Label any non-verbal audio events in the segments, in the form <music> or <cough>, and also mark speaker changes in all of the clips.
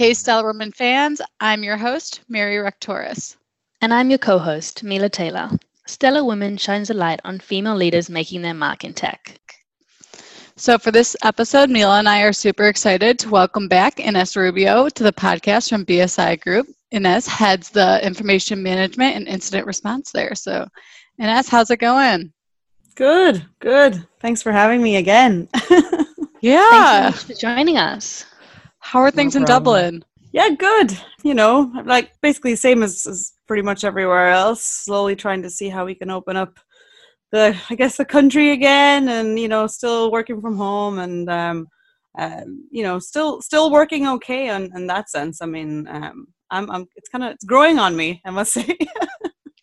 Speaker 1: Hey, Stellar Women fans, I'm your host, Mary Rechtoris.
Speaker 2: And I'm your co host, Mila Taylor. Stellar Women shines a light on female leaders making their mark in tech.
Speaker 1: So, for this episode, Mila and I are super excited to welcome back Ines Rubio to the podcast from BSI Group. Ines heads the information management and incident response there. So, Ines, how's it going?
Speaker 3: Good, good. Thanks for having me again. <laughs>
Speaker 1: yeah.
Speaker 2: Thanks so for joining us.
Speaker 1: How are things no in Dublin?
Speaker 3: Yeah, good. You know, like basically same as, as pretty much everywhere else. Slowly trying to see how we can open up the I guess the country again, and you know, still working from home, and um, um, you know, still still working okay in, in that sense. I mean, um, I'm, I'm it's kind of it's growing on me, I must <laughs> say.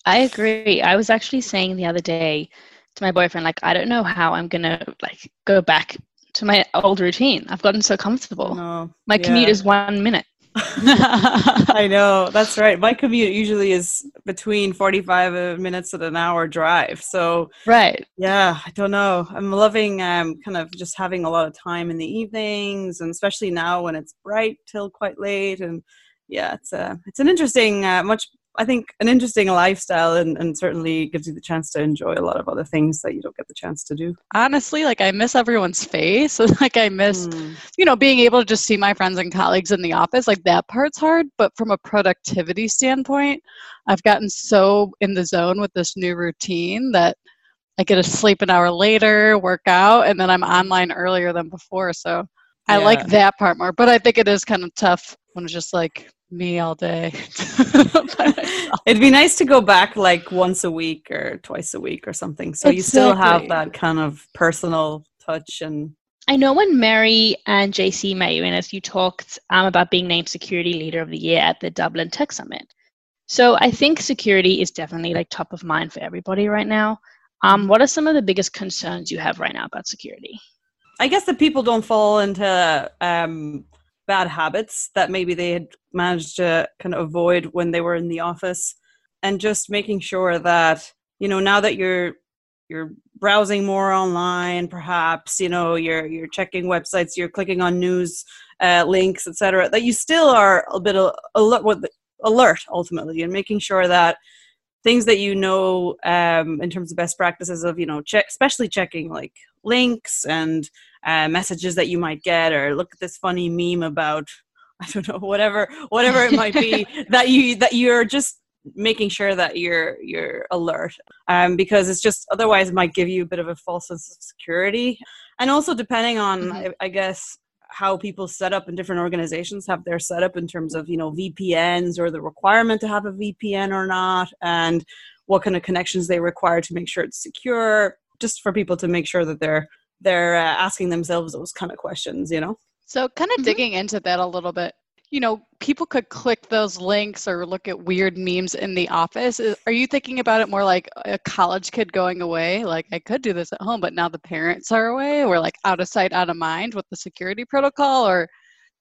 Speaker 2: I agree. I was actually saying the other day to my boyfriend, like, I don't know how I'm gonna like go back to my old routine. I've gotten so comfortable. No, my yeah. commute is one minute. <laughs> <laughs>
Speaker 3: I know that's right. My commute usually is between 45 minutes and an hour drive. So
Speaker 2: right,
Speaker 3: yeah, I don't know. I'm loving um, kind of just having a lot of time in the evenings, and especially now when it's bright till quite late. And yeah, it's a uh, it's an interesting, uh, much I think an interesting lifestyle and, and certainly gives you the chance to enjoy a lot of other things that you don't get the chance to do.
Speaker 1: Honestly, like I miss everyone's face. <laughs> like I miss, mm. you know, being able to just see my friends and colleagues in the office. Like that part's hard, but from a productivity standpoint, I've gotten so in the zone with this new routine that I get to sleep an hour later, work out, and then I'm online earlier than before. So I yeah. like that part more. But I think it is kind of tough when it's just like me all day. <laughs>
Speaker 3: It'd be nice to go back like once a week or twice a week or something. So exactly. you still have that kind of personal touch and
Speaker 2: I know when Mary and JC met you, and as you talked um, about being named Security Leader of the Year at the Dublin Tech Summit. So I think security is definitely like top of mind for everybody right now. Um, what are some of the biggest concerns you have right now about security?
Speaker 3: I guess that people don't fall into um, bad habits that maybe they had managed to kind of avoid when they were in the office and just making sure that you know now that you're you're browsing more online perhaps you know you're you're checking websites you're clicking on news uh, links etc that you still are a bit alert alert ultimately and making sure that things that you know um, in terms of best practices of you know check especially checking like links and uh, messages that you might get or look at this funny meme about <laughs> i don't know whatever whatever it might be <laughs> that you that you're just making sure that you're you're alert um, because it's just otherwise it might give you a bit of a false sense of security and also depending on mm-hmm. I, I guess how people set up in different organizations have their setup in terms of you know vpns or the requirement to have a vpn or not and what kind of connections they require to make sure it's secure just for people to make sure that they're they're uh, asking themselves those kind of questions you know
Speaker 1: so kind of mm-hmm. digging into that a little bit you know people could click those links or look at weird memes in the office. Are you thinking about it more like a college kid going away? Like i could do this at home but now the parents are away We're like out of sight out of mind with the security protocol? Or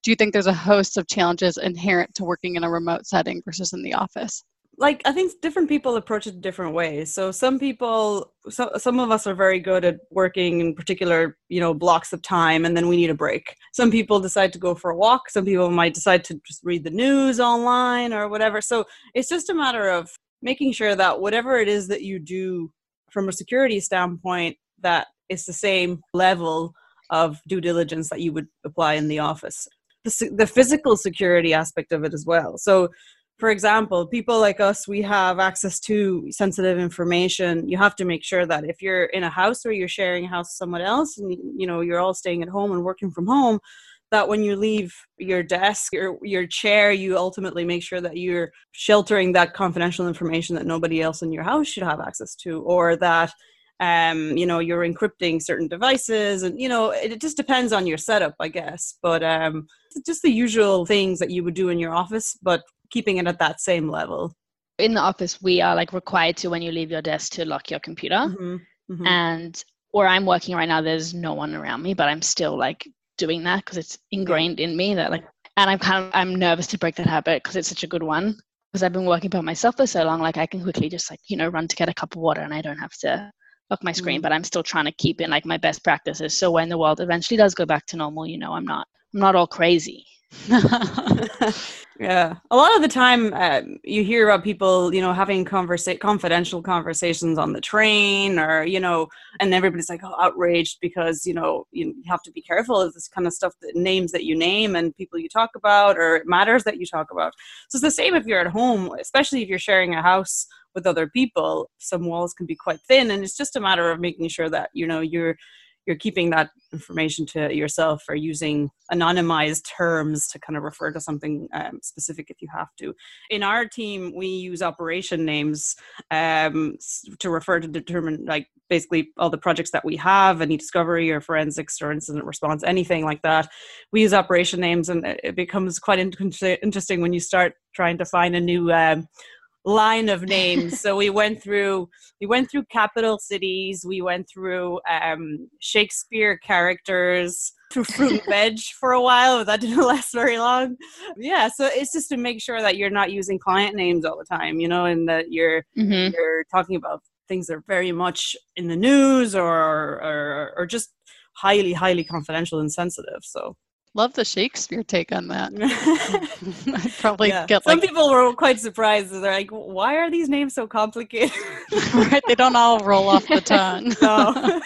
Speaker 1: do you think there's a host of challenges inherent to working in a remote setting versus in the office
Speaker 3: like i think different people approach it different ways. So some people so, some of us are very good at working in particular you know blocks of time and then we need a break. Some people decide to go for a walk. Some people might decide to just read the news online or whatever. So it's just a matter of making sure that whatever it is that you do from a security standpoint that it's the same level of due diligence that you would apply in the office. The, the physical security aspect of it as well. So for example, people like us, we have access to sensitive information. You have to make sure that if you're in a house or you're sharing a house with someone else and you know you're all staying at home and working from home, that when you leave your desk or your chair, you ultimately make sure that you're sheltering that confidential information that nobody else in your house should have access to, or that um, you know you're encrypting certain devices, and you know it, it just depends on your setup, I guess. But um, just the usual things that you would do in your office, but keeping it at that same level.
Speaker 2: In the office we are like required to when you leave your desk to lock your computer. Mm-hmm, mm-hmm. and where i'm working right now there's no one around me but i'm still like doing that because it's ingrained in me that like and i'm kind of i'm nervous to break that habit because it's such a good one. Because i've been working by myself for so long like i can quickly just like you know run to get a cup of water and i don't have to lock my screen mm-hmm. but i'm still trying to keep in like my best practices. So when the world eventually does go back to normal you know i'm not i'm not all crazy <laughs>
Speaker 3: yeah. A lot of the time uh, you hear about people you know having conversa- confidential conversations on the train or you know and everybody's like oh, outraged because you know you have to be careful of this kind of stuff the names that you name and people you talk about or matters that you talk about. So it's the same if you're at home especially if you're sharing a house with other people some walls can be quite thin and it's just a matter of making sure that you know you're you're keeping that information to yourself or using anonymized terms to kind of refer to something um, specific if you have to. In our team, we use operation names um, to refer to determine like basically all the projects that we have, any discovery or forensics or incident response, anything like that. We use operation names, and it becomes quite interesting when you start trying to find a new um, line of names. so we went through we went through capital cities, we went through um, Shakespeare characters, through fruit and veg for a while, but that didn't <laughs> last very long. Yeah, so it's just to make sure that you're not using client names all the time, you know, and that you're mm-hmm. you're talking about things that are very much in the news or or, or just highly highly confidential and sensitive. So
Speaker 1: Love the Shakespeare take on that. <laughs> I'd probably
Speaker 3: yeah.
Speaker 1: get
Speaker 3: some people were quite surprised. They're like, "Why are these names so complicated?" <laughs>
Speaker 1: right? They don't all roll off the <laughs> tongue. No.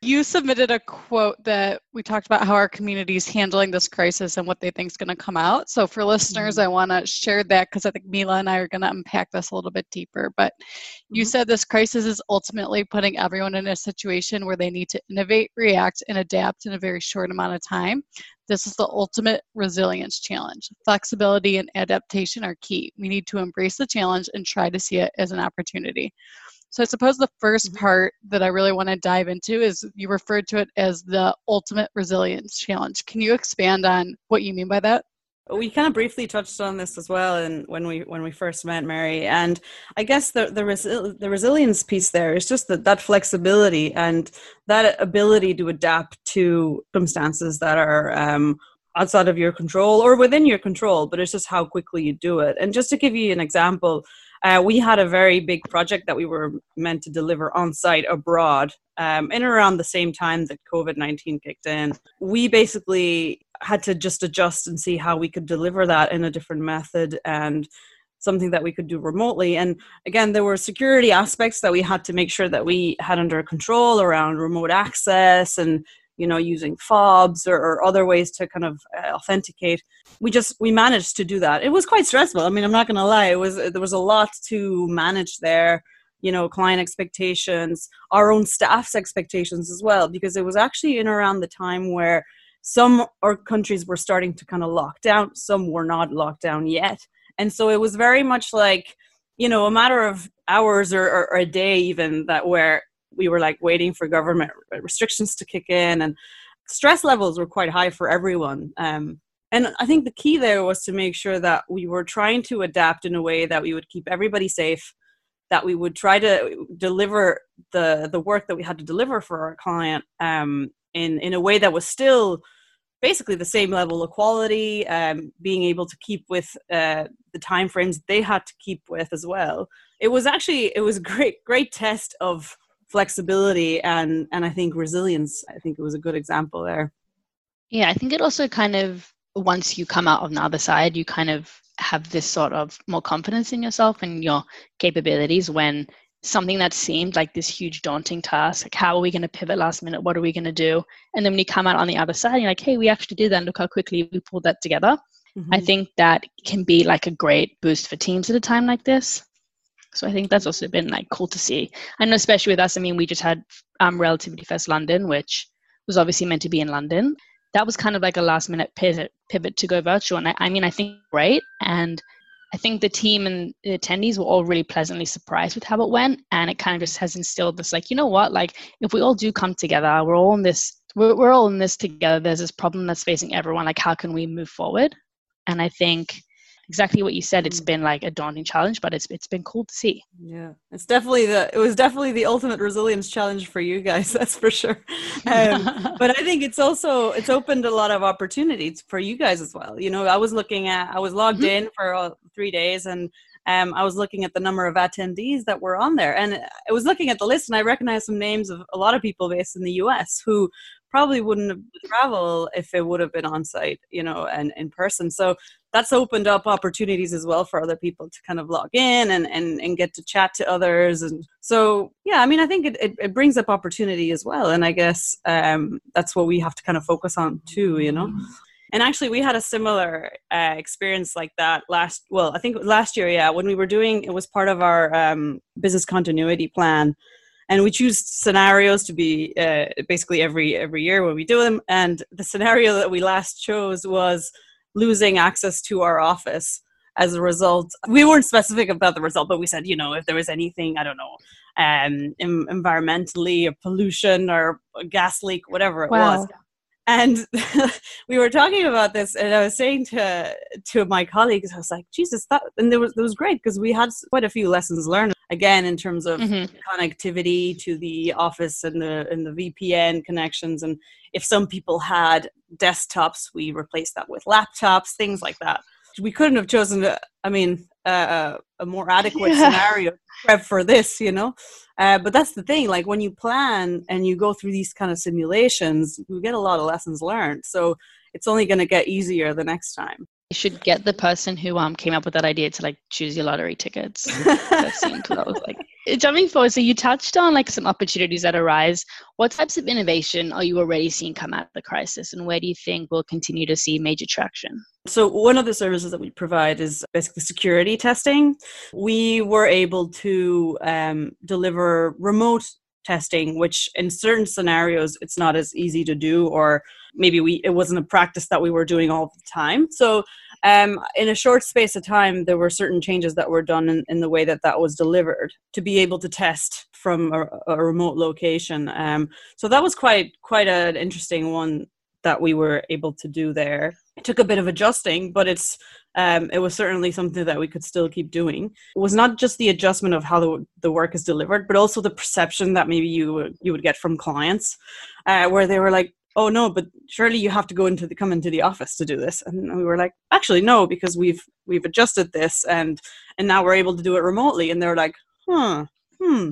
Speaker 1: You submitted a quote that we talked about how our community is handling this crisis and what they think is going to come out. So, for listeners, mm-hmm. I want to share that because I think Mila and I are going to unpack this a little bit deeper. But mm-hmm. you said this crisis is ultimately putting everyone in a situation where they need to innovate, react, and adapt in a very short amount of time. This is the ultimate resilience challenge. Flexibility and adaptation are key. We need to embrace the challenge and try to see it as an opportunity. So I suppose the 1st mm-hmm. part that I really want to dive into is you referred to it as the ultimate resilience challenge. Can you expand on what you mean by that?
Speaker 3: we kind of briefly touched on this as well and when we when we first met mary and i guess the the, resi- the resilience piece there is just that that flexibility and that ability to adapt to circumstances that are um, outside of your control or within your control but it's just how quickly you do it and just to give you an example uh, we had a very big project that we were meant to deliver on site abroad um, in around the same time that COVID 19 kicked in. We basically had to just adjust and see how we could deliver that in a different method and something that we could do remotely. And again, there were security aspects that we had to make sure that we had under control around remote access and you know using fobs or, or other ways to kind of uh, authenticate. We just we managed to do that. It was quite stressful. I mean i'm not going to lie. It was there was a lot to manage there you know client expectations our own staff's expectations as well because it was actually in around the time where some our countries were starting to kind of lock down. Some were not locked down yet. And so it was very much like you know a matter of hours or, or, or a day even that where we were like waiting for government restrictions to kick in and stress levels were quite high for everyone um, and i think the key there was to make sure that we were trying to adapt in a way that we would keep everybody safe that we would try to deliver the the work that we had to deliver for our client um, in in a way that was still basically the same level of quality um, being able to keep with uh, the time frames they had to keep with as well. It was actually it was a great great test of flexibility and and I think resilience. I think it was a good example there.
Speaker 2: Yeah, I think it also kind of once you come out on the other side, you kind of have this sort of more confidence in yourself and your capabilities when something that seemed like this huge daunting task like how are we going to pivot last minute what are we going to do and then when you come out on the other side you're like hey we actually did that and look how quickly we pulled that together mm-hmm. i think that can be like a great boost for teams at a time like this so I think that's also been like cool to see. And especially with us, I mean, we just had um, Relativity Fest London, which was obviously meant to be in London. That was kind of like a last minute pivot, pivot to go virtual. And I, I mean, I think great. And I think the team and the attendees were all really pleasantly surprised with how it went. And it kind of just has instilled this like, you know what, like if we all do come together, we're all in this, we're, we're all in this together. There's this problem that's facing everyone. Like, how can we move forward? And I think exactly what you said. It's been like a daunting challenge, but it's it's been cool to see.
Speaker 3: Yeah, it's definitely the it was definitely the ultimate resilience challenge for you guys. <laughs> That's for sure. Um, <laughs> but I think it's also it's opened a lot of opportunities for you guys as well. You know, I was looking at I was logged mm-hmm. in for uh, three days and. Um, I was looking at the number of attendees that were on there, and I was looking at the list, and I recognized some names of a lot of people based in the U.S. who probably wouldn't have travel if it would have been on site, you know, and in person. So that's opened up opportunities as well for other people to kind of log in and, and, and get to chat to others. And so, yeah, I mean, I think it, it, it brings up opportunity as well. And I guess um, that's what we have to kind of focus on too, you know? And actually, we had a similar uh, experience like that last. Well, I think last year, yeah, when we were doing it was part of our um, business continuity plan, and we choose scenarios to be uh, basically every every year when we do them. And the scenario that we last chose was losing access to our office as a result. We weren't specific about the result, but we said, you know, if there was anything, I don't know, um, environmentally or pollution or gas leak, whatever it wow. was. And <laughs> we were talking about this, and I was saying to to my colleagues, I was like, "Jesus, that!" And there was it was great because we had quite a few lessons learned again in terms of mm-hmm. connectivity to the office and the and the VPN connections and if some people had desktops we replaced that with laptops things like that we couldn't have chosen I mean uh, a more adequate yeah. <laughs> scenario prep for this you know? Uh, but that's the thing like when you plan and you go through these kind of simulations you get a lot of lessons learned. So it's only going to get easier the next time
Speaker 2: you should get the person who um came up with that idea to like choose your lottery tickets. that seemed that was like jumping forward. So you touched on like some opportunities that arise. What types of innovation are you already seeing come out of the crisis, and where do you think we'll continue to see major traction?
Speaker 3: So one of the services that we provide is basically security testing. We were able to um, deliver remote testing, which in certain scenarios it's not as easy to do, or maybe we it wasn't a practice that we were doing all the time. So um, in a short space of time, there were certain changes that were done in, in the way that that was delivered to be able to test from a, a remote location. Um, so that was quite quite an interesting one that we were able to do there. It took a bit of adjusting, but it's um, it was certainly something that we could still keep doing. It was not just the adjustment of how the, the work is delivered, but also the perception that maybe you you would get from clients, uh, where they were like, "Oh no, but surely you have to go into the come into the office to do this," and we were like, "Actually, no, because we've we've adjusted this, and and now we're able to do it remotely." And they're like, "Huh, hmm."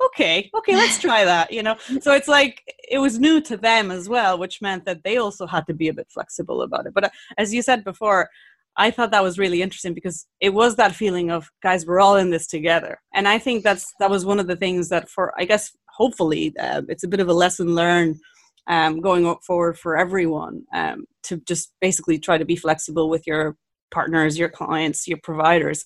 Speaker 3: okay okay let's <laughs> try that you know so it's like it was new to them as well which meant that they also had to be a bit flexible about it but uh, as you said before I thought that was really interesting because it was that feeling of guys, we're all in this together, and I think that's that was one of the things that for I guess hopefully uh, it's a bit of a lesson learned um, going forward for everyone um, to just basically try to be flexible with your partners, your clients, your providers.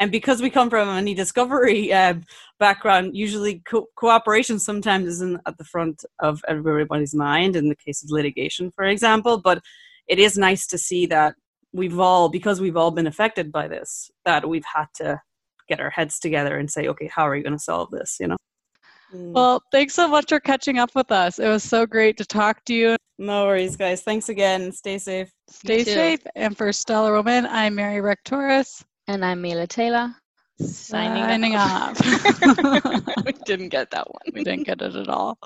Speaker 3: And because we come from an e-discovery uh, background, usually co- cooperation sometimes isn't at the front of everybody's mind in the case of litigation, for example. But it is nice to see that we've all because we've all been affected by this that we've had to get our heads together and say okay how are you going to solve this you know.
Speaker 1: Mm. well thanks so much for catching up with us. It was so great to talk to you.
Speaker 3: No worries guys. Thanks again. Stay safe.
Speaker 1: Stay safe. And for stellar woman i'm mary rechtoris.
Speaker 2: And i'm mila taylor.
Speaker 1: Signing, signing off, <laughs>
Speaker 2: we didn't get that one.
Speaker 1: We didn't get it at all